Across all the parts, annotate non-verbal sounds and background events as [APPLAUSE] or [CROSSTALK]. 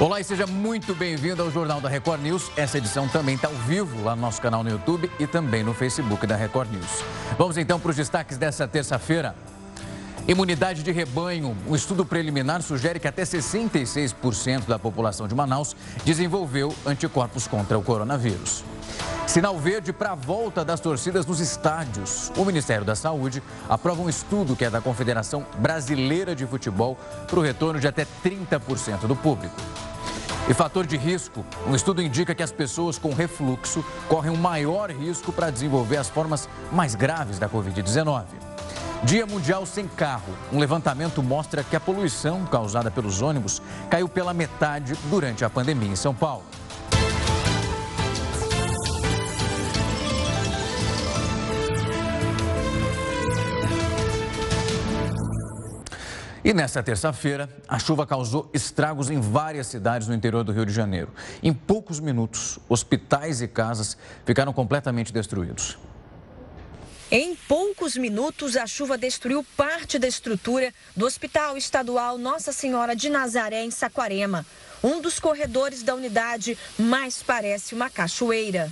Olá e seja muito bem-vindo ao Jornal da Record News. Essa edição também está ao vivo lá no nosso canal no YouTube e também no Facebook da Record News. Vamos então para os destaques dessa terça-feira. Imunidade de rebanho. Um estudo preliminar sugere que até 66% da população de Manaus desenvolveu anticorpos contra o coronavírus. Sinal verde para a volta das torcidas nos estádios. O Ministério da Saúde aprova um estudo que é da Confederação Brasileira de Futebol para o retorno de até 30% do público. E fator de risco: um estudo indica que as pessoas com refluxo correm um maior risco para desenvolver as formas mais graves da Covid-19. Dia Mundial Sem Carro. Um levantamento mostra que a poluição causada pelos ônibus caiu pela metade durante a pandemia em São Paulo. E nesta terça-feira, a chuva causou estragos em várias cidades no interior do Rio de Janeiro. Em poucos minutos, hospitais e casas ficaram completamente destruídos. Em poucos minutos, a chuva destruiu parte da estrutura do Hospital Estadual Nossa Senhora de Nazaré, em Saquarema. Um dos corredores da unidade mais parece uma cachoeira.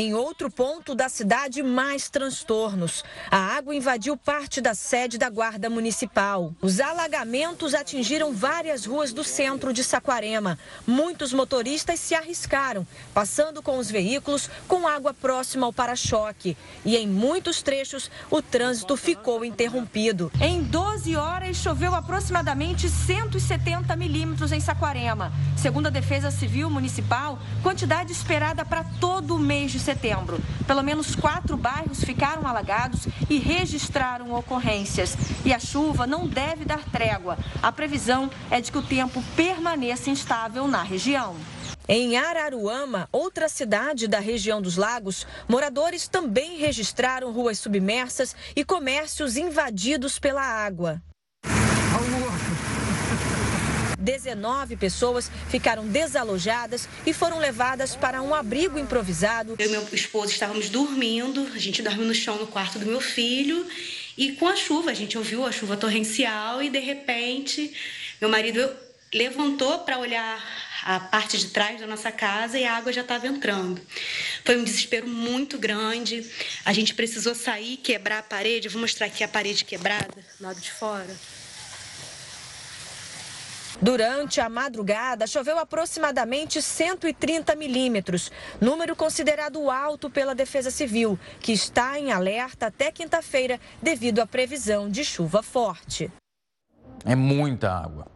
Em outro ponto da cidade, mais transtornos. A água invadiu parte da sede da Guarda Municipal. Os alagamentos atingiram várias ruas do centro de Saquarema. Muitos motoristas se arriscaram, passando com os veículos com água próxima ao para-choque. E em muitos trechos, o trânsito ficou interrompido. Em 12 horas, choveu aproximadamente 170 milímetros em Saquarema. Segundo a Defesa Civil Municipal, quantidade esperada para todo o mês de setembro. Pelo menos quatro bairros ficaram alagados e registraram ocorrências. E a chuva não deve dar trégua. A previsão é de que o tempo permaneça instável na região. Em Araruama, outra cidade da região dos lagos, moradores também registraram ruas submersas e comércios invadidos pela água. 19 pessoas ficaram desalojadas e foram levadas para um abrigo improvisado. Eu e meu esposo estávamos dormindo, a gente dorme no chão no quarto do meu filho. E com a chuva, a gente ouviu a chuva torrencial e de repente meu marido levantou para olhar a parte de trás da nossa casa e a água já estava entrando. Foi um desespero muito grande. A gente precisou sair, quebrar a parede. Vou mostrar aqui a parede quebrada, do lado de fora. Durante a madrugada, choveu aproximadamente 130 milímetros, número considerado alto pela Defesa Civil, que está em alerta até quinta-feira devido à previsão de chuva forte. É muita água.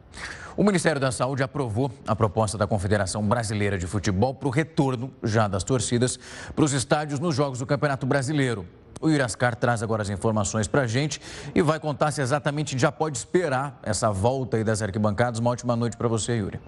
O Ministério da Saúde aprovou a proposta da Confederação Brasileira de Futebol para o retorno já das torcidas para os estádios nos Jogos do Campeonato Brasileiro. O Irascar traz agora as informações para a gente e vai contar se exatamente já pode esperar essa volta aí das arquibancadas. Uma ótima noite para você, Yuri.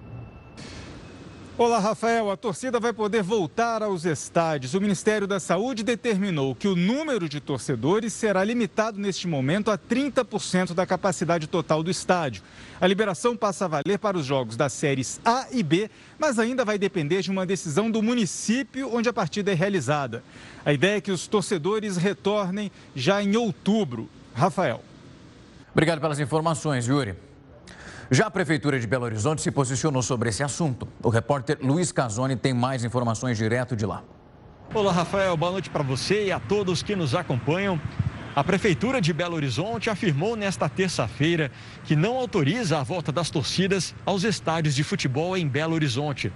Olá, Rafael. A torcida vai poder voltar aos estádios. O Ministério da Saúde determinou que o número de torcedores será limitado neste momento a 30% da capacidade total do estádio. A liberação passa a valer para os jogos das séries A e B, mas ainda vai depender de uma decisão do município onde a partida é realizada. A ideia é que os torcedores retornem já em outubro. Rafael. Obrigado pelas informações, Yuri. Já a Prefeitura de Belo Horizonte se posicionou sobre esse assunto. O repórter Luiz Casoni tem mais informações direto de lá. Olá, Rafael. Boa noite para você e a todos que nos acompanham. A Prefeitura de Belo Horizonte afirmou nesta terça-feira que não autoriza a volta das torcidas aos estádios de futebol em Belo Horizonte.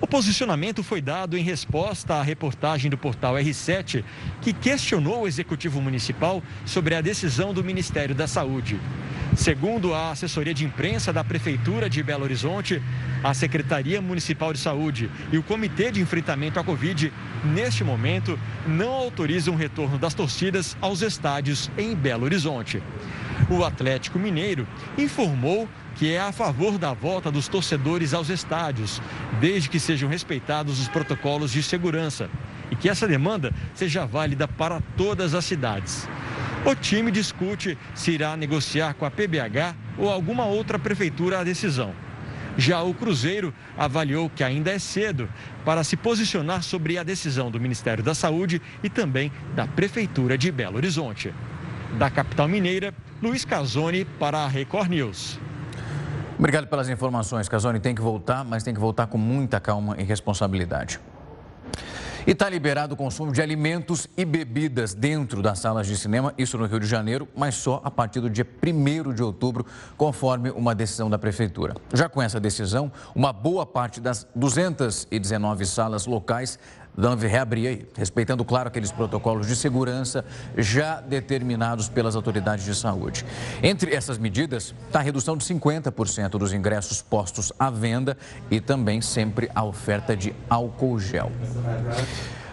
O posicionamento foi dado em resposta à reportagem do portal R7, que questionou o Executivo Municipal sobre a decisão do Ministério da Saúde. Segundo a assessoria de imprensa da Prefeitura de Belo Horizonte, a Secretaria Municipal de Saúde e o Comitê de Enfrentamento à Covid, neste momento, não autorizam o retorno das torcidas aos estádios em Belo Horizonte. O Atlético Mineiro informou que é a favor da volta dos torcedores aos estádios, desde que sejam respeitados os protocolos de segurança e que essa demanda seja válida para todas as cidades. O time discute se irá negociar com a PBH ou alguma outra prefeitura a decisão. Já o Cruzeiro avaliou que ainda é cedo para se posicionar sobre a decisão do Ministério da Saúde e também da Prefeitura de Belo Horizonte. Da capital mineira, Luiz Casoni para a Record News. Obrigado pelas informações, Casoni. Tem que voltar, mas tem que voltar com muita calma e responsabilidade. E está liberado o consumo de alimentos e bebidas dentro das salas de cinema, isso no Rio de Janeiro, mas só a partir do dia 1 de outubro, conforme uma decisão da Prefeitura. Já com essa decisão, uma boa parte das 219 salas locais deve reabrir aí, respeitando, claro, aqueles protocolos de segurança já determinados pelas autoridades de saúde. Entre essas medidas está a redução de 50% dos ingressos postos à venda e também sempre a oferta de álcool gel.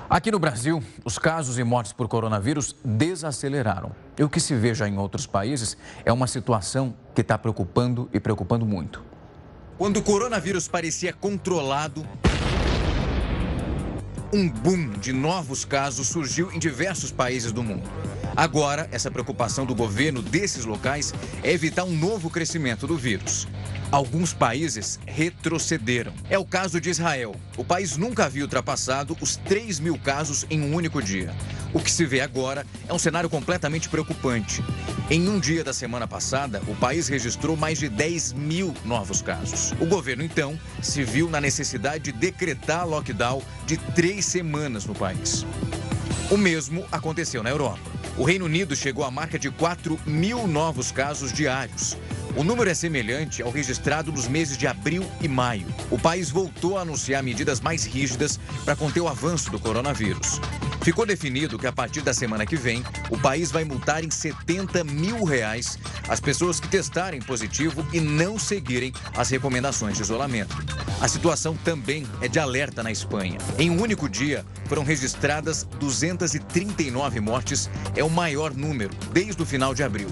Aqui no Brasil, os casos e mortes por coronavírus desaceleraram. E o que se vê já em outros países é uma situação que está preocupando e preocupando muito. Quando o coronavírus parecia controlado, um boom de novos casos surgiu em diversos países do mundo. Agora, essa preocupação do governo desses locais é evitar um novo crescimento do vírus. Alguns países retrocederam. É o caso de Israel. O país nunca havia ultrapassado os 3 mil casos em um único dia. O que se vê agora é um cenário completamente preocupante. Em um dia da semana passada, o país registrou mais de 10 mil novos casos. O governo, então, se viu na necessidade de decretar lockdown de três semanas no país. O mesmo aconteceu na Europa. O Reino Unido chegou à marca de 4 mil novos casos diários. O número é semelhante ao registrado nos meses de abril e maio. O país voltou a anunciar medidas mais rígidas para conter o avanço do coronavírus. Ficou definido que a partir da semana que vem, o país vai multar em 70 mil reais as pessoas que testarem positivo e não seguirem as recomendações de isolamento. A situação também é de alerta na Espanha. Em um único dia, foram registradas 239 mortes, é o maior número desde o final de abril.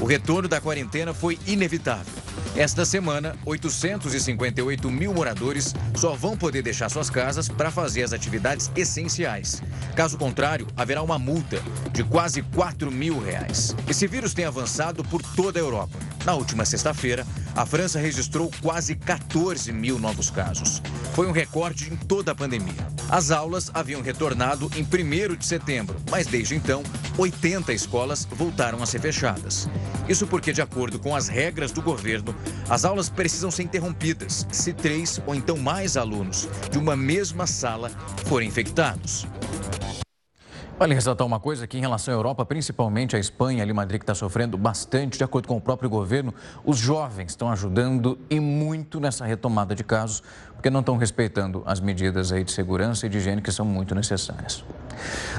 O retorno da quarentena foi inevitável. Esta semana, 858 mil moradores só vão poder deixar suas casas para fazer as atividades essenciais. Caso contrário, haverá uma multa de quase 4 mil reais. Esse vírus tem avançado por toda a Europa. Na última sexta-feira, a França registrou quase 14 mil novos casos. Foi um recorde em toda a pandemia. As aulas haviam retornado em 1 de setembro, mas desde então, 80 escolas voltaram a ser fechadas. Isso porque, de acordo com as regras do governo, as aulas precisam ser interrompidas se três ou então mais alunos de uma mesma sala forem infectados. Vale ressaltar uma coisa que em relação à Europa, principalmente a Espanha, ali Madrid, que está sofrendo bastante, de acordo com o próprio governo, os jovens estão ajudando e muito nessa retomada de casos, porque não estão respeitando as medidas aí de segurança e de higiene que são muito necessárias.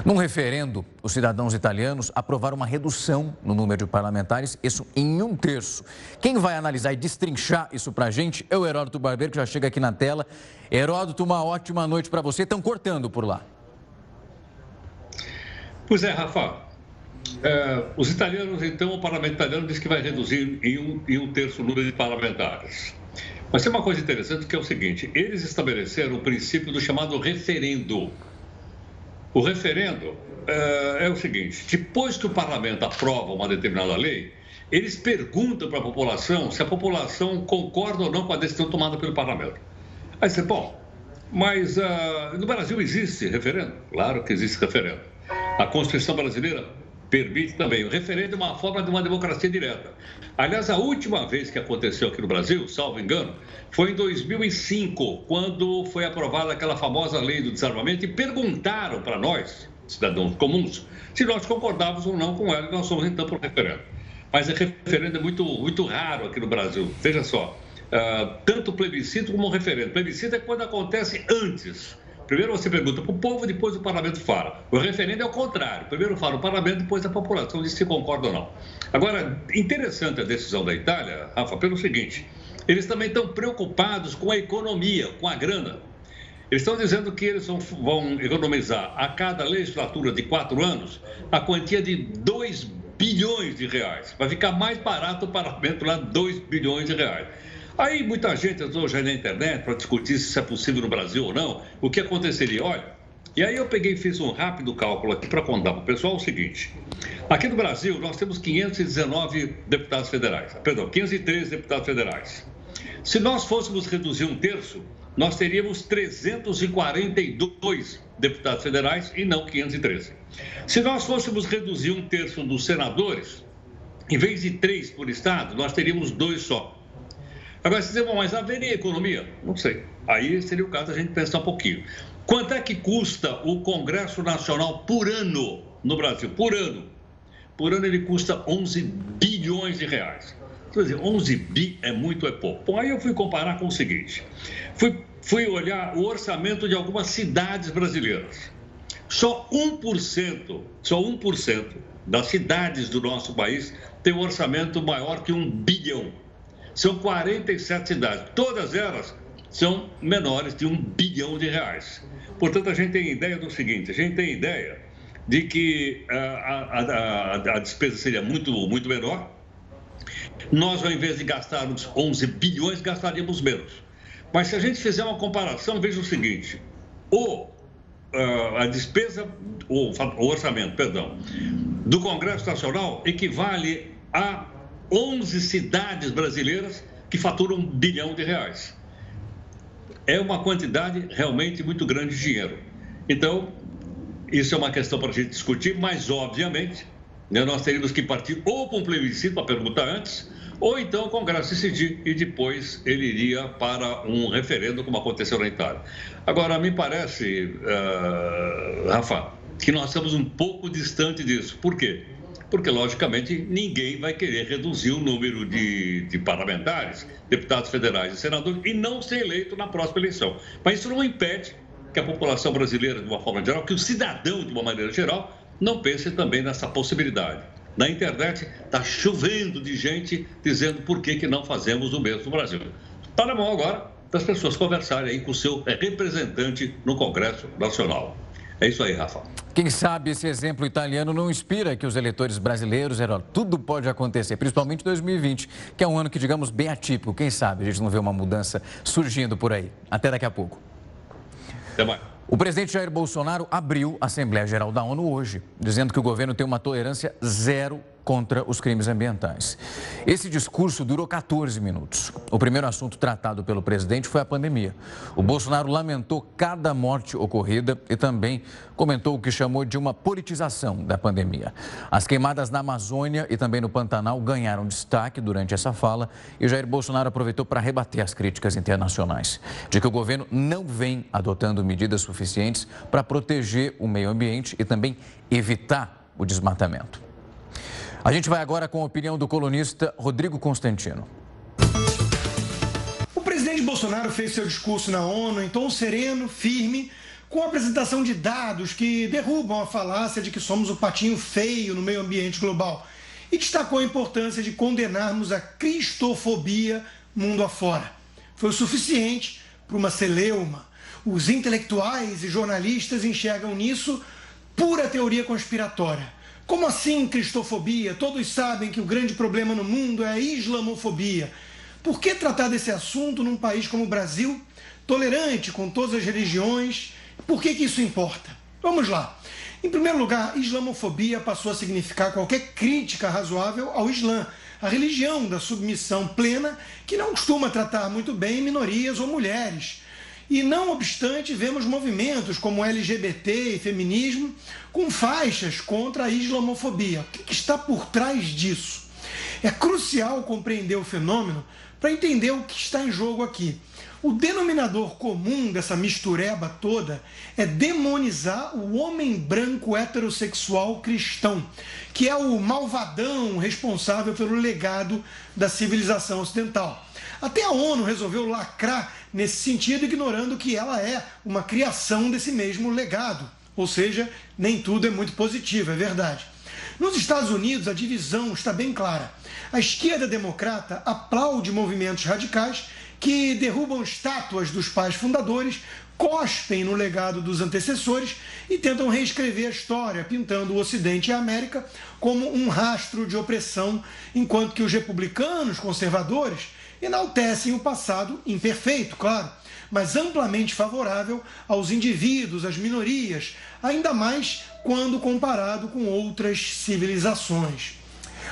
Num referendo, os cidadãos italianos aprovaram uma redução no número de parlamentares, isso em um terço. Quem vai analisar e destrinchar isso para a gente é o Heródoto Barbeiro, que já chega aqui na tela. Heródoto, uma ótima noite para você. Estão cortando por lá. Pois é, Rafa. É, os italianos, então, o parlamento italiano diz que vai reduzir em um, em um terço o número de parlamentares. Mas tem uma coisa interessante que é o seguinte: eles estabeleceram o princípio do chamado referendo. O referendo é, é o seguinte: depois que o parlamento aprova uma determinada lei, eles perguntam para a população se a população concorda ou não com a decisão tomada pelo parlamento. Aí você, bom, mas uh, no Brasil existe referendo? Claro que existe referendo. A Constituição brasileira permite também. O referendo é uma forma de uma democracia direta. Aliás, a última vez que aconteceu aqui no Brasil, salvo engano, foi em 2005, quando foi aprovada aquela famosa lei do desarmamento e perguntaram para nós, cidadãos comuns, se nós concordávamos ou não com ela e nós somos então por referendo. Mas o referendo é muito, muito raro aqui no Brasil. Veja só, uh, tanto plebiscito como referendo. Plebiscito é quando acontece antes Primeiro você pergunta para o povo, depois o parlamento fala. O referendo é o contrário. Primeiro fala o parlamento, depois a população diz se concorda ou não. Agora, interessante a decisão da Itália, Rafa, pelo seguinte: eles também estão preocupados com a economia, com a grana. Eles estão dizendo que eles vão, vão economizar a cada legislatura de quatro anos a quantia de 2 bilhões de reais. Vai ficar mais barato o parlamento lá, 2 bilhões de reais. Aí muita gente entrou já na internet para discutir se isso é possível no Brasil ou não. O que aconteceria? Olha, e aí eu peguei e fiz um rápido cálculo aqui para contar para o pessoal o seguinte. Aqui no Brasil nós temos 519 deputados federais, perdão, 513 deputados federais. Se nós fôssemos reduzir um terço, nós teríamos 342 deputados federais e não 513. Se nós fôssemos reduzir um terço dos senadores, em vez de três por estado, nós teríamos dois só. Agora, se dizer, mas haveria economia? Não sei. Aí seria o caso da gente pensar um pouquinho. Quanto é que custa o Congresso Nacional por ano no Brasil? Por ano. Por ano ele custa 11 bilhões de reais. Quer dizer, 11 bi é muito, é pouco. Bom, aí eu fui comparar com o seguinte. Fui, fui olhar o orçamento de algumas cidades brasileiras. Só 1%, só 1% das cidades do nosso país tem um orçamento maior que um bilhão. São 47 cidades. Todas elas são menores de um bilhão de reais. Portanto, a gente tem ideia do seguinte: a gente tem ideia de que a, a, a, a despesa seria muito, muito menor. Nós, ao invés de gastarmos 11 bilhões, gastaríamos menos. Mas se a gente fizer uma comparação, veja o seguinte: o, a despesa, o, o orçamento, perdão, do Congresso Nacional equivale a 11 cidades brasileiras que faturam um bilhão de reais. É uma quantidade realmente muito grande de dinheiro. Então, isso é uma questão para a gente discutir, mas, obviamente, né, nós teríamos que partir ou para um plebiscito para perguntar antes, ou então o Congresso decidir e depois ele iria para um referendo, como aconteceu na Itália. Agora, me parece, uh, Rafa, que nós estamos um pouco distante disso. Por quê? Porque, logicamente, ninguém vai querer reduzir o número de, de, parlamentares, deputados federais e senadores e não ser eleito na próxima eleição. Mas isso não impede que a população brasileira, de uma forma geral, que o cidadão, de uma maneira geral, não pense também nessa possibilidade. Na internet está chovendo de gente dizendo por que, que não fazemos o mesmo no Brasil. Está na mão agora das pessoas conversarem aí com o seu representante no Congresso Nacional. É isso aí, Rafa. Quem sabe esse exemplo italiano não inspira que os eleitores brasileiros, era, tudo pode acontecer, principalmente 2020, que é um ano que, digamos, bem atípico. Quem sabe a gente não vê uma mudança surgindo por aí. Até daqui a pouco. Até mais. O presidente Jair Bolsonaro abriu a Assembleia Geral da ONU hoje, dizendo que o governo tem uma tolerância zero contra os crimes ambientais. Esse discurso durou 14 minutos. O primeiro assunto tratado pelo presidente foi a pandemia. O Bolsonaro lamentou cada morte ocorrida e também comentou o que chamou de uma politização da pandemia. As queimadas na Amazônia e também no Pantanal ganharam destaque durante essa fala e Jair Bolsonaro aproveitou para rebater as críticas internacionais de que o governo não vem adotando medidas suficientes para proteger o meio ambiente e também evitar o desmatamento. A gente vai agora com a opinião do colunista Rodrigo Constantino. O presidente Bolsonaro fez seu discurso na ONU em tom sereno, firme, com a apresentação de dados que derrubam a falácia de que somos o patinho feio no meio ambiente global e destacou a importância de condenarmos a cristofobia mundo afora. Foi o suficiente para uma celeuma. Os intelectuais e jornalistas enxergam nisso pura teoria conspiratória. Como assim cristofobia? Todos sabem que o grande problema no mundo é a islamofobia. Por que tratar desse assunto num país como o Brasil, tolerante com todas as religiões? Por que, que isso importa? Vamos lá. Em primeiro lugar, islamofobia passou a significar qualquer crítica razoável ao Islã, a religião da submissão plena que não costuma tratar muito bem minorias ou mulheres e não obstante, vemos movimentos como LGBT e feminismo com faixas contra a islamofobia. O que está por trás disso? É crucial compreender o fenômeno para entender o que está em jogo aqui. O denominador comum dessa mistureba toda é demonizar o homem branco heterossexual cristão, que é o malvadão responsável pelo legado da civilização ocidental. Até a ONU resolveu lacrar nesse sentido, ignorando que ela é uma criação desse mesmo legado. Ou seja, nem tudo é muito positivo, é verdade. Nos Estados Unidos, a divisão está bem clara. A esquerda democrata aplaude movimentos radicais que derrubam estátuas dos pais fundadores, cospem no legado dos antecessores e tentam reescrever a história, pintando o Ocidente e a América como um rastro de opressão, enquanto que os republicanos conservadores enaltecem o passado imperfeito, claro, mas amplamente favorável aos indivíduos, às minorias, ainda mais quando comparado com outras civilizações.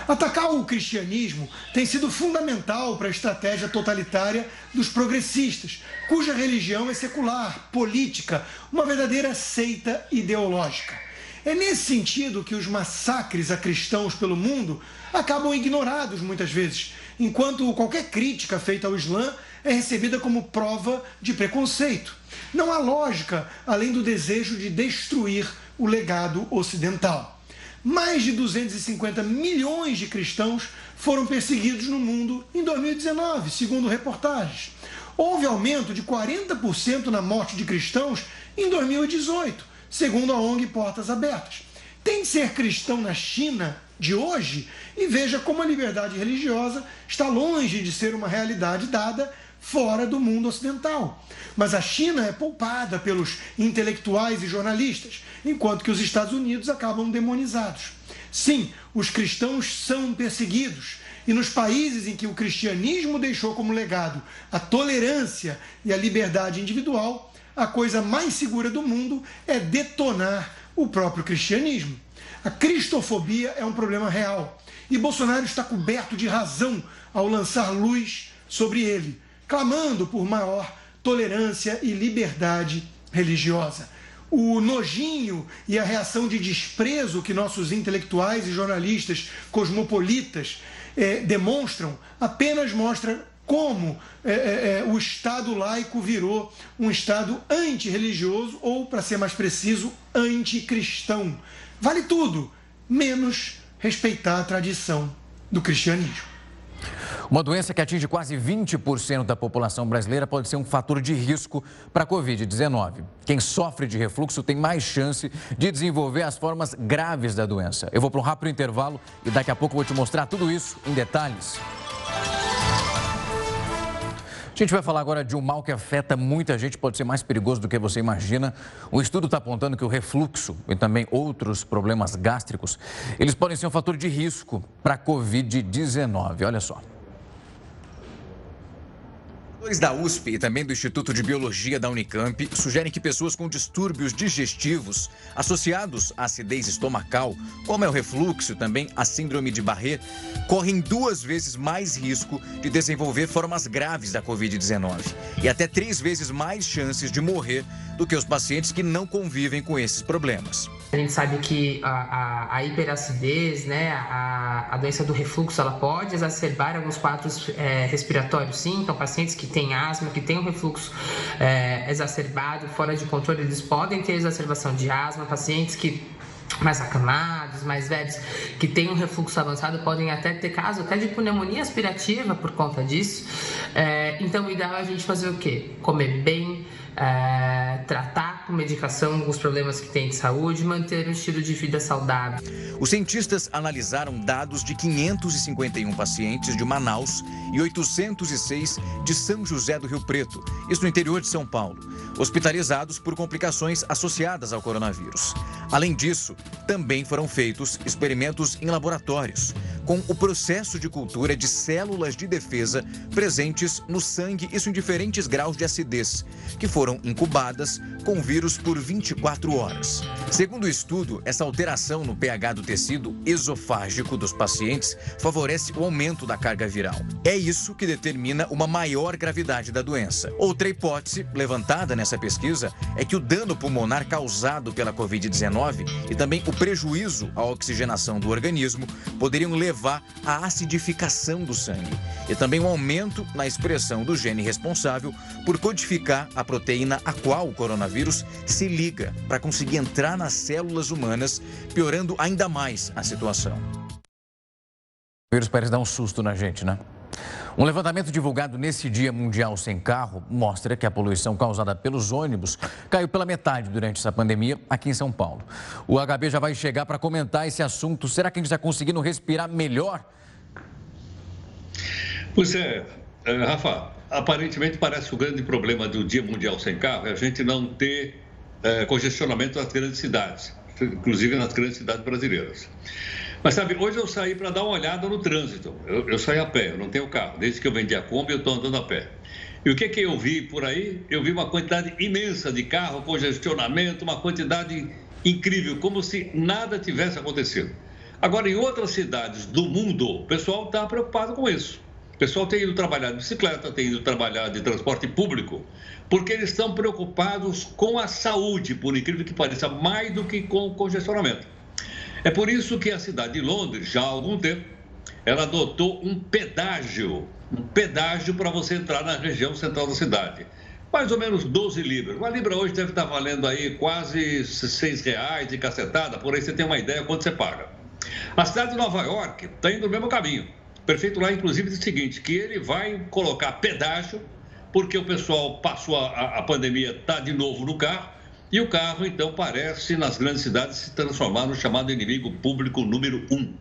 Atacar o cristianismo tem sido fundamental para a estratégia totalitária dos progressistas, cuja religião é secular, política, uma verdadeira seita ideológica. É nesse sentido que os massacres a cristãos pelo mundo acabam ignorados muitas vezes, enquanto qualquer crítica feita ao Islã é recebida como prova de preconceito. Não há lógica além do desejo de destruir o legado ocidental. Mais de 250 milhões de cristãos foram perseguidos no mundo em 2019, segundo reportagens. Houve aumento de 40% na morte de cristãos em 2018, segundo a ONG Portas Abertas. Tem que ser cristão na China de hoje e veja como a liberdade religiosa está longe de ser uma realidade dada fora do mundo ocidental. Mas a China é poupada pelos intelectuais e jornalistas, enquanto que os Estados Unidos acabam demonizados. Sim, os cristãos são perseguidos. E nos países em que o cristianismo deixou como legado a tolerância e a liberdade individual, a coisa mais segura do mundo é detonar o próprio cristianismo. A cristofobia é um problema real e Bolsonaro está coberto de razão ao lançar luz sobre ele, clamando por maior tolerância e liberdade religiosa. O nojinho e a reação de desprezo que nossos intelectuais e jornalistas cosmopolitas eh, demonstram apenas mostra como é, é, é, o Estado laico virou um Estado antirreligioso ou, para ser mais preciso, anticristão. Vale tudo, menos respeitar a tradição do cristianismo. Uma doença que atinge quase 20% da população brasileira pode ser um fator de risco para a Covid-19. Quem sofre de refluxo tem mais chance de desenvolver as formas graves da doença. Eu vou para um rápido intervalo e daqui a pouco vou te mostrar tudo isso em detalhes. A gente vai falar agora de um mal que afeta muita gente, pode ser mais perigoso do que você imagina. Um estudo está apontando que o refluxo e também outros problemas gástricos, eles podem ser um fator de risco para a Covid-19. Olha só. Autores da USP e também do Instituto de Biologia da Unicamp sugerem que pessoas com distúrbios digestivos associados à acidez estomacal, como é o refluxo e também a síndrome de Barré, correm duas vezes mais risco de desenvolver formas graves da Covid-19 e até três vezes mais chances de morrer do que os pacientes que não convivem com esses problemas. A gente sabe que a, a, a hiperacidez, né, a, a, doença do refluxo, ela pode exacerbar alguns quadros é, respiratórios, sim. Então, pacientes que têm asma, que têm um refluxo é, exacerbado, fora de controle, eles podem ter exacerbação de asma. Pacientes que mais acamados, mais velhos, que têm um refluxo avançado, podem até ter caso até de pneumonia aspirativa por conta disso. É, então, o ideal é a gente fazer o quê? Comer bem, é, com medicação os problemas que tem de saúde, manter um estilo de vida saudável. Os cientistas analisaram dados de 551 pacientes de Manaus e 806 de São José do Rio Preto, isso no interior de São Paulo, hospitalizados por complicações associadas ao coronavírus. Além disso, também foram feitos experimentos em laboratórios, com o processo de cultura de células de defesa presentes no sangue, isso em diferentes graus de acidez, que foram incubadas com vírus por 24 horas. Segundo o estudo, essa alteração no pH do tecido esofágico dos pacientes favorece o aumento da carga viral. É isso que determina uma maior gravidade da doença. Outra hipótese levantada nessa pesquisa é que o dano pulmonar causado pela Covid-19 e também o prejuízo à oxigenação do organismo poderiam levar à acidificação do sangue e também um aumento na expressão do gene responsável por codificar a proteína a qual o coronavírus se liga para conseguir entrar nas células humanas, piorando ainda mais a situação. O vírus parece dar um susto na gente, né? Um levantamento divulgado nesse Dia Mundial Sem Carro mostra que a poluição causada pelos ônibus caiu pela metade durante essa pandemia aqui em São Paulo. O HB já vai chegar para comentar esse assunto. Será que a gente está conseguindo respirar melhor? Pois é, eh, Rafa, aparentemente parece o grande problema do Dia Mundial Sem Carro é a gente não ter é, congestionamento nas grandes cidades, inclusive nas grandes cidades brasileiras. Mas sabe, hoje eu saí para dar uma olhada no trânsito. Eu, eu saí a pé, eu não tenho carro. Desde que eu vendi a Kombi, eu estou andando a pé. E o que, que eu vi por aí? Eu vi uma quantidade imensa de carro, congestionamento, uma quantidade incrível, como se nada tivesse acontecido. Agora, em outras cidades do mundo, o pessoal está preocupado com isso. O pessoal tem ido trabalhar de bicicleta, tem ido trabalhar de transporte público, porque eles estão preocupados com a saúde, por incrível que pareça, mais do que com o congestionamento. É por isso que a cidade de Londres, já há algum tempo, ela adotou um pedágio, um pedágio para você entrar na região central da cidade. Mais ou menos 12 libras. Uma libra hoje deve estar valendo aí quase 6 reais de cacetada, por aí você tem uma ideia quanto você paga. A cidade de Nova York está indo no mesmo caminho. O prefeito lá, inclusive, diz o seguinte, que ele vai colocar pedágio, porque o pessoal passou a, a pandemia, está de novo no carro, e o carro, então, parece, nas grandes cidades, se transformar no chamado inimigo público número um.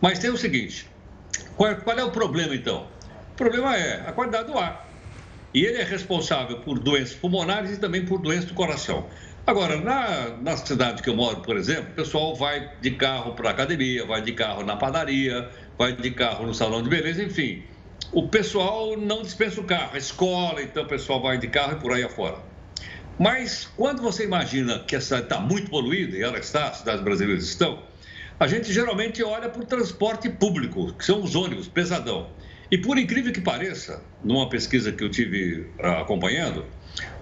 Mas tem o seguinte: qual, qual é o problema então? O problema é a qualidade do ar. E ele é responsável por doenças pulmonares e também por doenças do coração. Agora, na, na cidade que eu moro, por exemplo, o pessoal vai de carro para a academia, vai de carro na padaria, vai de carro no salão de beleza, enfim. O pessoal não dispensa o carro, a escola, então o pessoal vai de carro e por aí afora. Mas quando você imagina que a cidade está muito poluída, e ela está, as cidades brasileiras estão, a gente geralmente olha para o transporte público, que são os ônibus, pesadão. E por incrível que pareça, numa pesquisa que eu tive ah, acompanhando,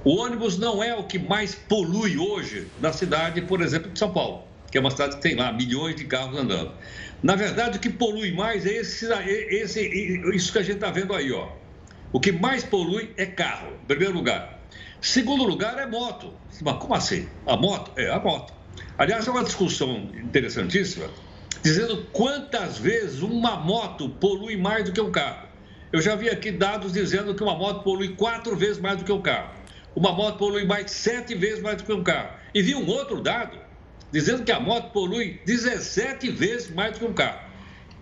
o ônibus não é o que mais polui hoje na cidade, por exemplo, de São Paulo, que é uma cidade que tem lá milhões de carros andando. Na verdade, o que polui mais é esse, esse isso que a gente está vendo aí, ó. O que mais polui é carro, em primeiro lugar. Segundo lugar é moto. Mas como assim? A moto? É a moto. Aliás, é uma discussão interessantíssima, dizendo quantas vezes uma moto polui mais do que um carro. Eu já vi aqui dados dizendo que uma moto polui quatro vezes mais do que um carro. Uma moto polui mais sete vezes mais do que um carro. E vi um outro dado dizendo que a moto polui 17 vezes mais do que um carro.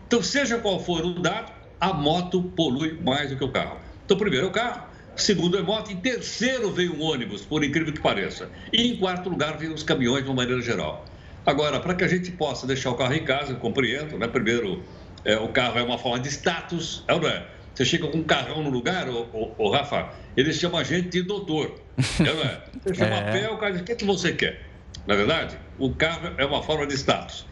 Então, seja qual for o dado, a moto polui mais do que o carro. Então, primeiro é o carro, segundo é moto, em terceiro vem o ônibus, por incrível que pareça. E em quarto lugar vem os caminhões de uma maneira geral. Agora, para que a gente possa deixar o carro em casa, eu compreendo, né? Primeiro, é, o carro é uma forma de status, é ou não é? Você chega com um carrão no lugar, ô, ô, ô Rafa, eles chamam a gente de doutor, é não é? [LAUGHS] Você chama é. pé, o cara diz, o que, é que você quer? Na é verdade, o carro é uma forma de status.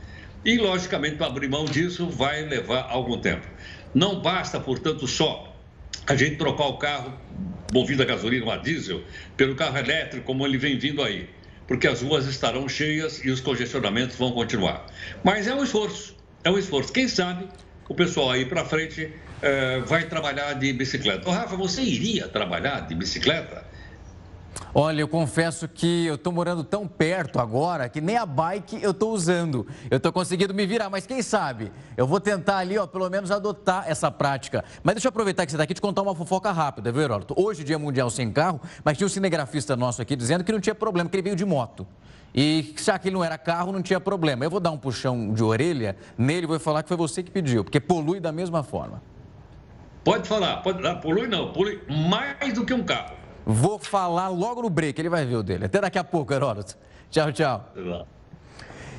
E, logicamente, para abrir mão disso vai levar algum tempo. Não basta, portanto, só a gente trocar o carro movido a gasolina ou a diesel pelo carro elétrico, como ele vem vindo aí, porque as ruas estarão cheias e os congestionamentos vão continuar. Mas é um esforço, é um esforço. Quem sabe o pessoal aí para frente é, vai trabalhar de bicicleta. Ô, Rafa, você iria trabalhar de bicicleta? Olha, eu confesso que eu estou morando tão perto agora que nem a bike eu estou usando. Eu estou conseguindo me virar, mas quem sabe? Eu vou tentar ali, ó, pelo menos adotar essa prática. Mas deixa eu aproveitar que você está aqui e te contar uma fofoca rápida, viu, Heródoto? Hoje, Dia Mundial Sem Carro, mas tinha um cinegrafista nosso aqui dizendo que não tinha problema, que ele veio de moto. E já que ele não era carro, não tinha problema. Eu vou dar um puxão de orelha nele e vou falar que foi você que pediu, porque polui da mesma forma. Pode falar, pode, polui não, polui mais do que um carro. Vou falar logo no break, ele vai ver o dele. Até daqui a pouco, Heródoto. Tchau, tchau.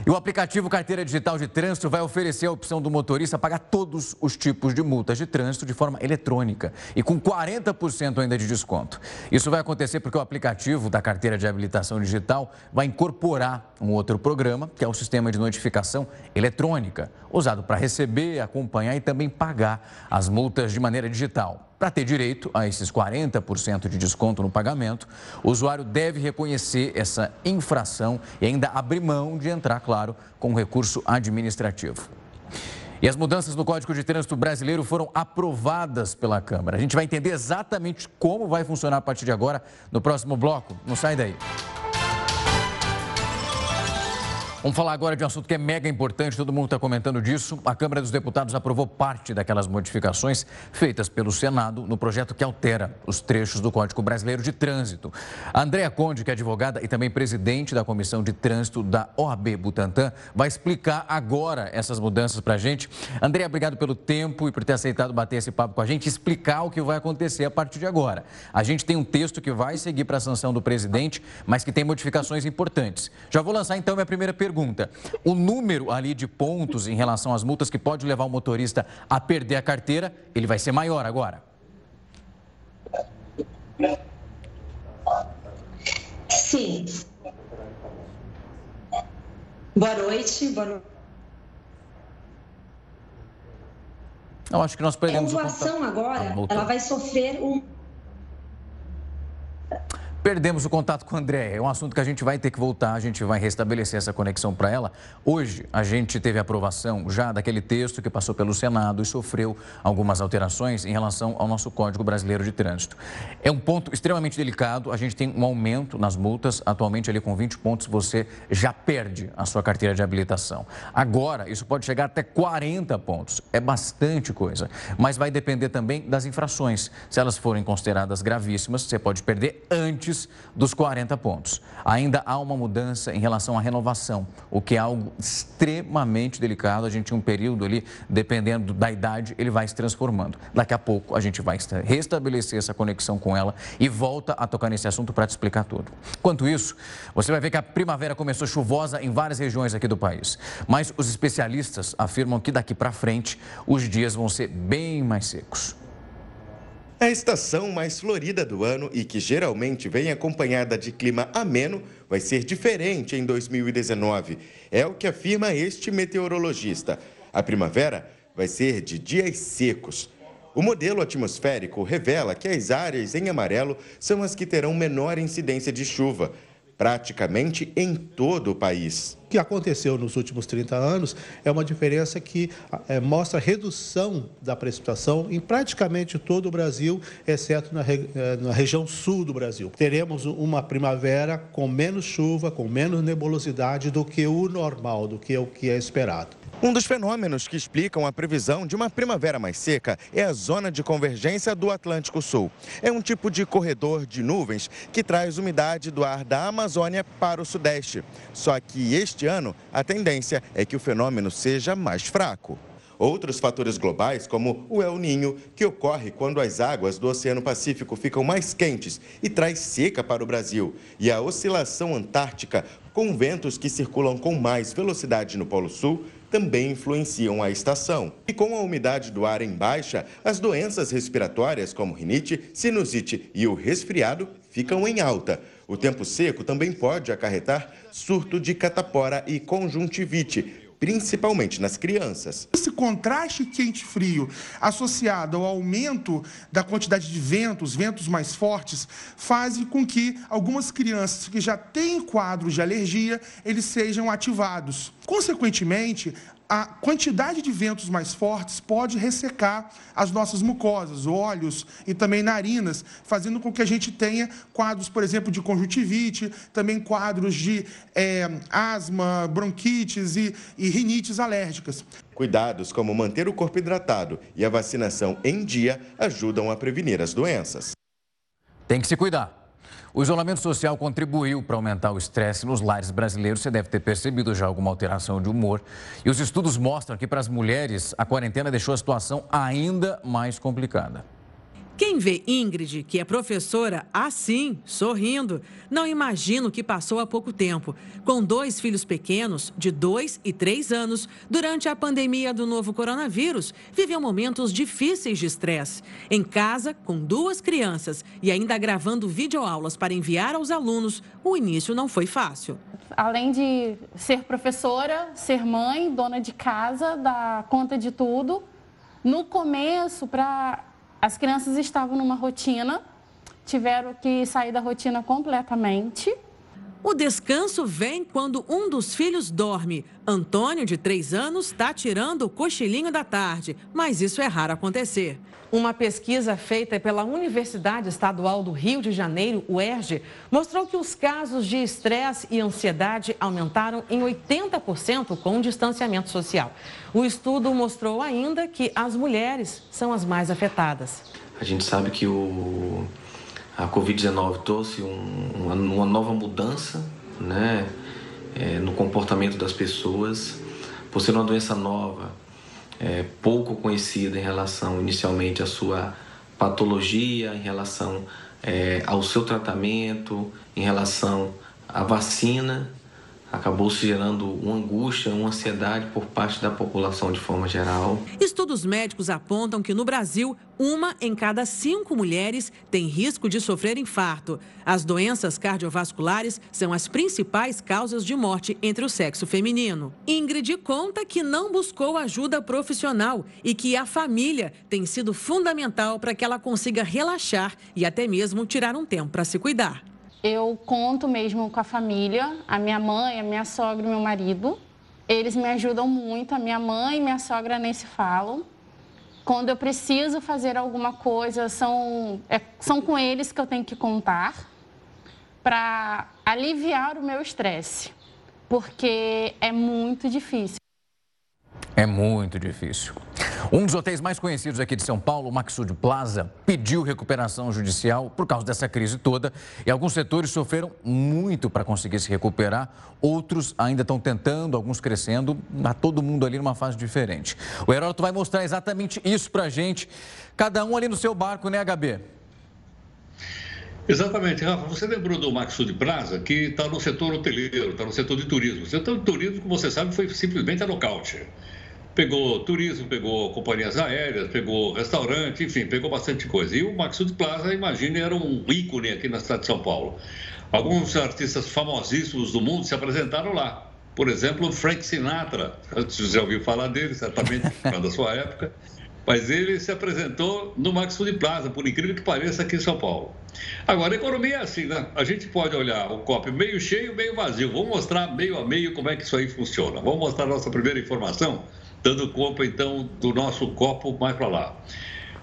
E o aplicativo Carteira Digital de Trânsito vai oferecer a opção do motorista pagar todos os tipos de multas de trânsito de forma eletrônica e com 40% ainda de desconto. Isso vai acontecer porque o aplicativo da Carteira de Habilitação Digital vai incorporar um outro programa, que é o sistema de notificação eletrônica, usado para receber, acompanhar e também pagar as multas de maneira digital. Para ter direito a esses 40% de desconto no pagamento, o usuário deve reconhecer essa infração e ainda abrir mão de entrar, claro, com recurso administrativo. E as mudanças no Código de Trânsito Brasileiro foram aprovadas pela Câmara. A gente vai entender exatamente como vai funcionar a partir de agora no próximo bloco. Não sai daí. Vamos falar agora de um assunto que é mega importante, todo mundo está comentando disso. A Câmara dos Deputados aprovou parte daquelas modificações feitas pelo Senado no projeto que altera os trechos do Código Brasileiro de Trânsito. A Andréa Conde, que é advogada e também presidente da Comissão de Trânsito da OAB Butantan, vai explicar agora essas mudanças para a gente. Andréa, obrigado pelo tempo e por ter aceitado bater esse papo com a gente explicar o que vai acontecer a partir de agora. A gente tem um texto que vai seguir para a sanção do presidente, mas que tem modificações importantes. Já vou lançar então minha primeira pergunta pergunta: o número ali de pontos em relação às multas que pode levar o motorista a perder a carteira, ele vai ser maior agora? Sim. Boa noite. Boa noite. Eu acho que nós perdemos a o agora, ela vai sofrer um Perdemos o contato com a Andréia. É um assunto que a gente vai ter que voltar, a gente vai restabelecer essa conexão para ela. Hoje, a gente teve aprovação já daquele texto que passou pelo Senado e sofreu algumas alterações em relação ao nosso Código Brasileiro de Trânsito. É um ponto extremamente delicado. A gente tem um aumento nas multas. Atualmente, ali com 20 pontos, você já perde a sua carteira de habilitação. Agora, isso pode chegar até 40 pontos. É bastante coisa. Mas vai depender também das infrações. Se elas forem consideradas gravíssimas, você pode perder antes antes dos 40 pontos. Ainda há uma mudança em relação à renovação, o que é algo extremamente delicado. A gente tem um período ali, dependendo da idade, ele vai se transformando. Daqui a pouco a gente vai restabelecer essa conexão com ela e volta a tocar nesse assunto para te explicar tudo. Enquanto isso, você vai ver que a primavera começou chuvosa em várias regiões aqui do país. Mas os especialistas afirmam que daqui para frente os dias vão ser bem mais secos. A estação mais florida do ano e que geralmente vem acompanhada de clima ameno vai ser diferente em 2019. É o que afirma este meteorologista. A primavera vai ser de dias secos. O modelo atmosférico revela que as áreas em amarelo são as que terão menor incidência de chuva praticamente em todo o país. Que aconteceu nos últimos 30 anos é uma diferença que é, mostra redução da precipitação em praticamente todo o Brasil, exceto na, é, na região sul do Brasil. Teremos uma primavera com menos chuva, com menos nebulosidade do que o normal, do que o que é esperado. Um dos fenômenos que explicam a previsão de uma primavera mais seca é a zona de convergência do Atlântico Sul. É um tipo de corredor de nuvens que traz umidade do ar da Amazônia para o Sudeste. Só que este ano a tendência é que o fenômeno seja mais fraco. Outros fatores globais, como o El Ninho, que ocorre quando as águas do Oceano Pacífico ficam mais quentes e traz seca para o Brasil, e a oscilação antártica, com ventos que circulam com mais velocidade no Polo Sul, também influenciam a estação. E com a umidade do ar em baixa, as doenças respiratórias como rinite, sinusite e o resfriado ficam em alta. O tempo seco também pode acarretar surto de catapora e conjuntivite, principalmente nas crianças. Esse contraste quente-frio associado ao aumento da quantidade de ventos, ventos mais fortes, fazem com que algumas crianças que já têm quadros de alergia, eles sejam ativados. Consequentemente, a quantidade de ventos mais fortes pode ressecar as nossas mucosas, olhos e também narinas, fazendo com que a gente tenha quadros, por exemplo, de conjuntivite, também quadros de é, asma, bronquites e, e rinites alérgicas. Cuidados como manter o corpo hidratado e a vacinação em dia ajudam a prevenir as doenças. Tem que se cuidar. O isolamento social contribuiu para aumentar o estresse nos lares brasileiros. Você deve ter percebido já alguma alteração de humor. E os estudos mostram que para as mulheres, a quarentena deixou a situação ainda mais complicada. Quem vê Ingrid, que é professora, assim, sorrindo, não imagina o que passou há pouco tempo. Com dois filhos pequenos, de dois e três anos, durante a pandemia do novo coronavírus, viveu momentos difíceis de estresse. Em casa, com duas crianças e ainda gravando videoaulas para enviar aos alunos, o início não foi fácil. Além de ser professora, ser mãe, dona de casa, dar conta de tudo, no começo, para as crianças estavam numa rotina, tiveram que sair da rotina completamente. O descanso vem quando um dos filhos dorme. Antônio, de três anos, está tirando o cochilinho da tarde, mas isso é raro acontecer. Uma pesquisa feita pela Universidade Estadual do Rio de Janeiro, UERJ, mostrou que os casos de estresse e ansiedade aumentaram em 80% com o distanciamento social. O estudo mostrou ainda que as mulheres são as mais afetadas. A gente sabe que o, a Covid-19 trouxe um, uma, uma, nova mudança né, é, no comportamento das pessoas. Por ser uma doença nova, é, pouco conhecida em relação inicialmente à sua patologia, em relação é, ao seu tratamento, em relação à vacina, acabou se gerando uma angústia, uma ansiedade por parte da população de forma geral. Estudos médicos apontam que no Brasil, uma em cada cinco mulheres tem risco de sofrer infarto. As doenças cardiovasculares são as principais causas de morte entre o sexo feminino. Ingrid conta que não buscou ajuda profissional e que a família tem sido fundamental para que ela consiga relaxar e até mesmo tirar um tempo para se cuidar. Eu conto mesmo com a família, a minha mãe, a minha sogra e meu marido. Eles me ajudam muito, a minha mãe e minha sogra nem se falam. Quando eu preciso fazer alguma coisa, são, é, são com eles que eu tenho que contar para aliviar o meu estresse, porque é muito difícil. É muito difícil. Um dos hotéis mais conhecidos aqui de São Paulo, o Maxud Plaza, pediu recuperação judicial por causa dessa crise toda e alguns setores sofreram muito para conseguir se recuperar, outros ainda estão tentando, alguns crescendo, a todo mundo ali numa fase diferente. O Heródoto vai mostrar exatamente isso para gente, cada um ali no seu barco, né, HB? Exatamente, Rafa. Você lembrou do Maxud Plaza, que está no setor hoteleiro, está no setor de turismo. O setor de turismo, como você sabe, foi simplesmente a nocaute. Pegou turismo, pegou companhias aéreas, pegou restaurante, enfim, pegou bastante coisa. E o Maxud Plaza, imagine, era um ícone aqui na cidade de São Paulo. Alguns artistas famosíssimos do mundo se apresentaram lá. Por exemplo, Frank Sinatra. Você já ouviu falar dele, certamente, da sua época. Mas ele se apresentou no Maxud Plaza, por incrível que pareça, aqui em São Paulo. Agora, a economia é assim, né? A gente pode olhar o copo meio cheio, meio vazio. Vamos mostrar meio a meio como é que isso aí funciona. Vamos mostrar a nossa primeira informação dando conta então do nosso copo mais para lá.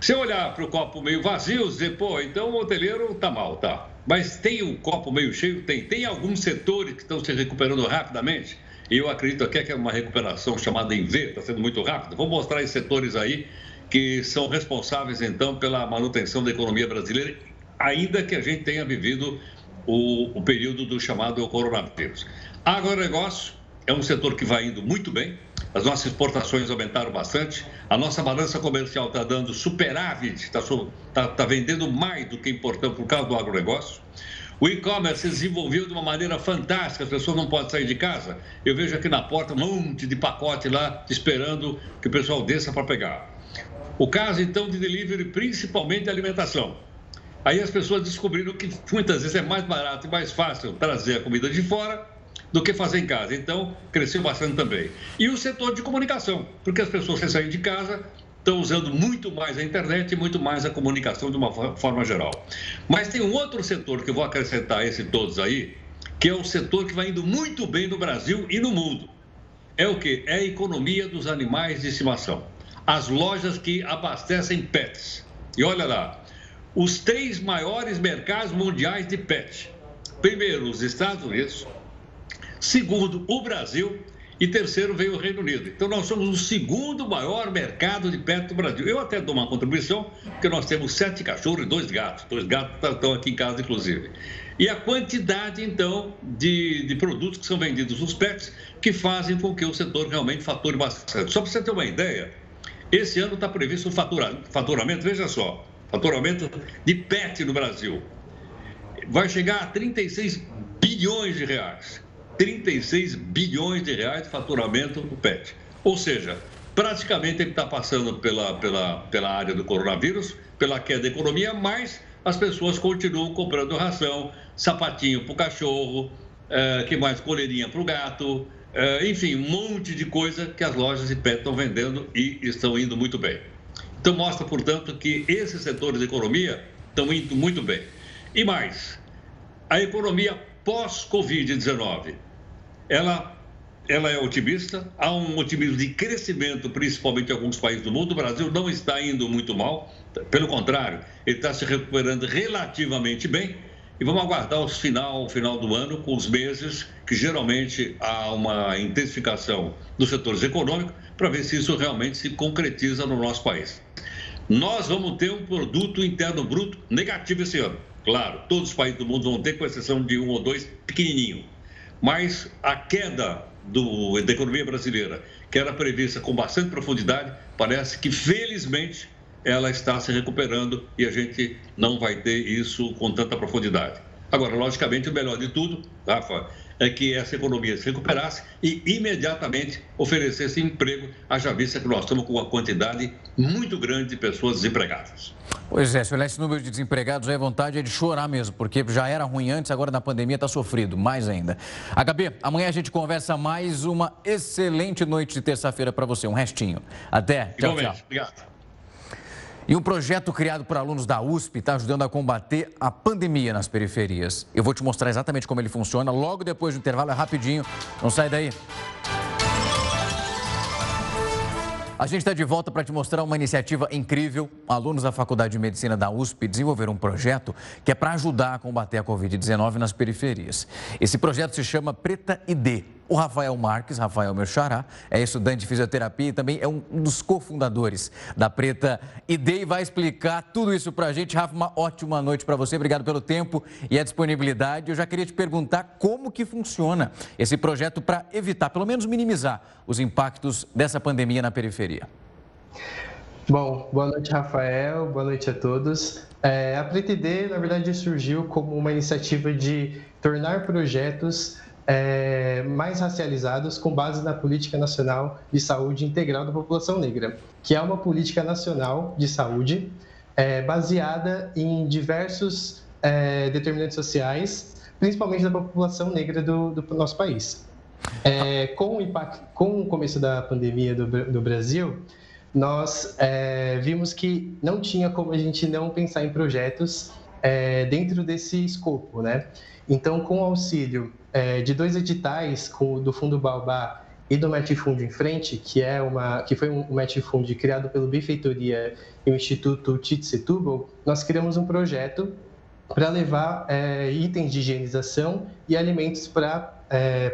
Se eu olhar para o copo meio vazio, dizer, pô, então o hoteleiro tá mal, tá. Mas tem o copo meio cheio? Tem. Tem alguns setores que estão se recuperando rapidamente? E eu acredito até que é uma recuperação chamada em V, está sendo muito rápida. Vou mostrar esses setores aí que são responsáveis, então, pela manutenção da economia brasileira, ainda que a gente tenha vivido o, o período do chamado coronavírus. Agronegócio é um setor que vai indo muito bem, as nossas exportações aumentaram bastante, a nossa balança comercial está dando superávit, está tá, tá vendendo mais do que importando por causa do agronegócio. O e-commerce se desenvolveu de uma maneira fantástica, as pessoas não podem sair de casa. Eu vejo aqui na porta um monte de pacote lá, esperando que o pessoal desça para pegar. O caso, então, de delivery, principalmente de alimentação. Aí as pessoas descobriram que muitas vezes é mais barato e mais fácil trazer a comida de fora do que fazer em casa. Então, cresceu bastante também. E o setor de comunicação, porque as pessoas que saem de casa estão usando muito mais a internet e muito mais a comunicação de uma forma geral. Mas tem um outro setor que eu vou acrescentar esse todos aí, que é o setor que vai indo muito bem no Brasil e no mundo. É o que? É a economia dos animais de estimação. As lojas que abastecem pets. E olha lá, os três maiores mercados mundiais de pet. Primeiro, os Estados Unidos, segundo o Brasil e terceiro veio o Reino Unido. Então nós somos o segundo maior mercado de pet do Brasil. Eu até dou uma contribuição, porque nós temos sete cachorros e dois gatos. Dois gatos estão aqui em casa, inclusive. E a quantidade, então, de, de produtos que são vendidos nos pets que fazem com que o setor realmente fature bastante. Só para você ter uma ideia, esse ano está previsto um faturamento, veja só, faturamento de pet no Brasil. Vai chegar a 36 bilhões de reais. 36 bilhões de reais de faturamento do PET. Ou seja, praticamente ele está passando pela, pela, pela área do coronavírus, pela queda da economia, mas as pessoas continuam comprando ração, sapatinho para o cachorro, é, que mais? Coleirinha para o gato, enfim, um monte de coisa que as lojas de pet estão vendendo e estão indo muito bem. Então mostra, portanto, que esses setores da economia estão indo muito bem. E mais, a economia pós-Covid-19 ela, ela é otimista, há um otimismo de crescimento, principalmente em alguns países do mundo. O Brasil não está indo muito mal, pelo contrário, ele está se recuperando relativamente bem. E vamos aguardar o final, o final do ano, com os meses que geralmente há uma intensificação dos setores econômicos, para ver se isso realmente se concretiza no nosso país. Nós vamos ter um produto interno bruto negativo esse ano. Claro, todos os países do mundo vão ter, com exceção de um ou dois pequenininho mas a queda do, da economia brasileira, que era prevista com bastante profundidade, parece que felizmente ela está se recuperando e a gente não vai ter isso com tanta profundidade. Agora, logicamente, o melhor de tudo, Rafa, é que essa economia se recuperasse e imediatamente oferecesse emprego, haja vista que nós estamos com uma quantidade muito grande de pessoas desempregadas. Pois é, se olhar esse número de desempregados, a vontade é de chorar mesmo, porque já era ruim antes, agora na pandemia está sofrido, mais ainda. HB, amanhã a gente conversa mais uma excelente noite de terça-feira para você, um restinho. Até, tchau, tchau. Obrigado. E um projeto criado por alunos da USP está ajudando a combater a pandemia nas periferias. Eu vou te mostrar exatamente como ele funciona logo depois do intervalo, é rapidinho. Não sai daí. A gente está de volta para te mostrar uma iniciativa incrível. Alunos da Faculdade de Medicina da USP desenvolveram um projeto que é para ajudar a combater a Covid-19 nas periferias. Esse projeto se chama Preta ID. O Rafael Marques, Rafael meu xará, é estudante de fisioterapia e também é um dos cofundadores da Preta ID e vai explicar tudo isso para a gente. Rafa, uma ótima noite para você. Obrigado pelo tempo e a disponibilidade. Eu já queria te perguntar como que funciona esse projeto para evitar, pelo menos minimizar, os impactos dessa pandemia na periferia. Bom, boa noite, Rafael. Boa noite a todos. É, a Preta ID, na verdade, surgiu como uma iniciativa de tornar projetos é, mais racializados com base na Política Nacional de Saúde Integral da População Negra, que é uma política nacional de saúde é, baseada em diversos é, determinantes sociais, principalmente da população negra do, do nosso país. É, com, o impacto, com o começo da pandemia do, do Brasil, nós é, vimos que não tinha como a gente não pensar em projetos é, dentro desse escopo, né? Então, com o auxílio é, de dois editais do Fundo Baobá e do Match Fund em frente, que é uma que foi um Match Fund criado pelo Benfeitoria e o Instituto Tite Setúbal, nós criamos um projeto para levar é, itens de higienização e alimentos para é,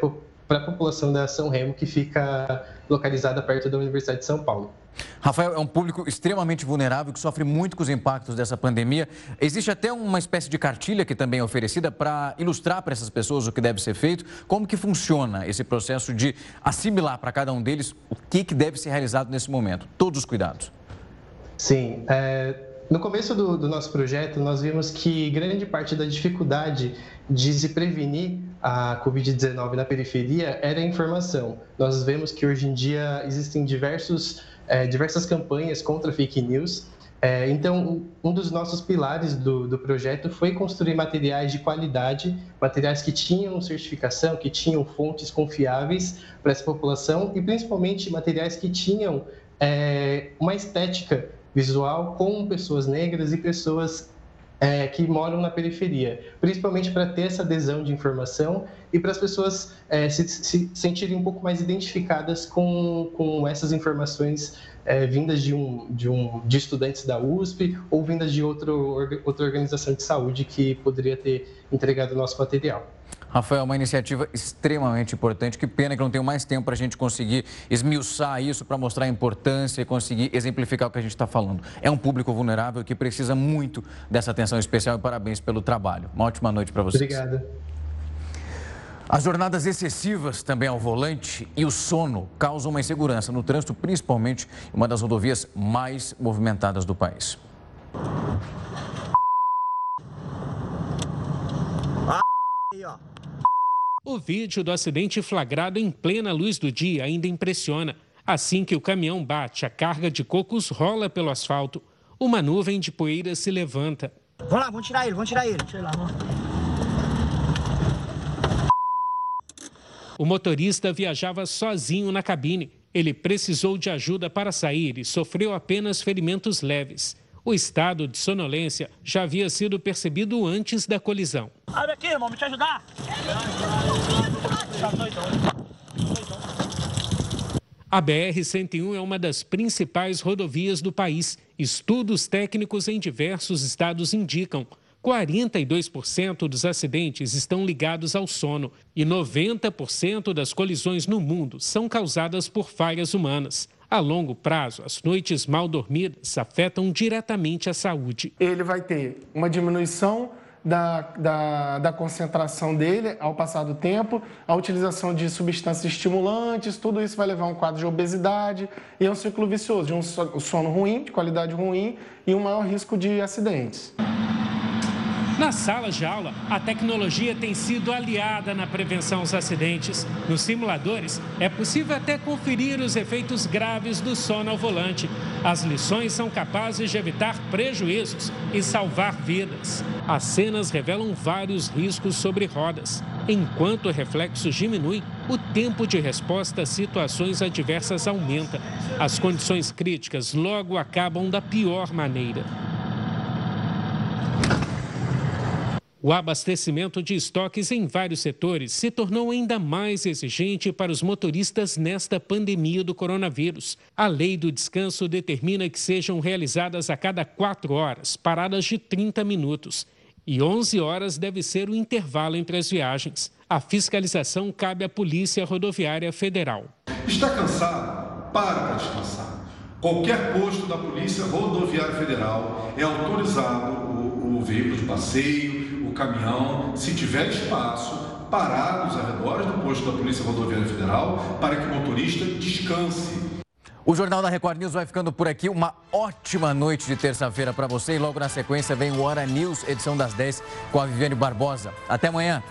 para a população da São Remo, que fica localizada perto da Universidade de São Paulo. Rafael, é um público extremamente vulnerável que sofre muito com os impactos dessa pandemia. Existe até uma espécie de cartilha que também é oferecida para ilustrar para essas pessoas o que deve ser feito. Como que funciona esse processo de assimilar para cada um deles o que, que deve ser realizado nesse momento? Todos os cuidados. Sim. É, no começo do, do nosso projeto, nós vimos que grande parte da dificuldade de se prevenir a Covid-19 na periferia era a informação. Nós vemos que hoje em dia existem diversos é, diversas campanhas contra fake news. É, então, um dos nossos pilares do, do projeto foi construir materiais de qualidade, materiais que tinham certificação, que tinham fontes confiáveis para essa população e principalmente materiais que tinham é, uma estética visual com pessoas negras e pessoas é, que moram na periferia, principalmente para ter essa adesão de informação e para as pessoas é, se, se, sentirem um pouco mais identificadas com, com essas informações é, vindas de, um, de, um, de estudantes da USP ou vindas de outro, outra organização de saúde que poderia ter entregado o nosso material. Rafael, uma iniciativa extremamente importante. Que pena que não tenho mais tempo para a gente conseguir esmiuçar isso, para mostrar a importância e conseguir exemplificar o que a gente está falando. É um público vulnerável que precisa muito dessa atenção especial e parabéns pelo trabalho. Uma ótima noite para vocês. Obrigada. As jornadas excessivas também ao volante e o sono causam uma insegurança no trânsito, principalmente em uma das rodovias mais movimentadas do país. Aí, ó. O vídeo do acidente flagrado em plena luz do dia ainda impressiona. Assim que o caminhão bate, a carga de cocos rola pelo asfalto. Uma nuvem de poeira se levanta. Vamos lá, vamos tirar ele, vamos tirar ele. Lá, vamos. O motorista viajava sozinho na cabine. Ele precisou de ajuda para sair e sofreu apenas ferimentos leves. O estado de sonolência já havia sido percebido antes da colisão. Abre aqui, irmão, me te ajudar. A BR-101 é uma das principais rodovias do país. Estudos técnicos em diversos estados indicam 42% dos acidentes estão ligados ao sono e 90% das colisões no mundo são causadas por falhas humanas. A longo prazo, as noites mal dormidas afetam diretamente a saúde. Ele vai ter uma diminuição da, da, da, concentração dele ao passar do tempo, a utilização de substâncias estimulantes, tudo isso vai levar a um quadro de obesidade e é um ciclo vicioso de um sono ruim, de qualidade ruim e um maior risco de acidentes. Nas salas de aula, a tecnologia tem sido aliada na prevenção aos acidentes. Nos simuladores, é possível até conferir os efeitos graves do sono ao volante. As lições são capazes de evitar prejuízos e salvar vidas. As cenas revelam vários riscos sobre rodas. Enquanto o reflexo diminui, o tempo de resposta a situações adversas aumenta. As condições críticas logo acabam da pior maneira. O abastecimento de estoques em vários setores se tornou ainda mais exigente para os motoristas nesta pandemia do coronavírus. A lei do descanso determina que sejam realizadas a cada quatro horas paradas de 30 minutos. E 11 horas deve ser o intervalo entre as viagens. A fiscalização cabe à Polícia Rodoviária Federal. Está cansado? Para para descansar. Qualquer posto da Polícia Rodoviária Federal é autorizado o, o veículo de passeio, caminhão, se tiver espaço, parar nos arredores do posto da Polícia Rodoviária Federal para que o motorista descanse. O Jornal da Record News vai ficando por aqui. Uma ótima noite de terça-feira para você e logo na sequência vem o Hora News, edição das 10, com a Viviane Barbosa. Até amanhã.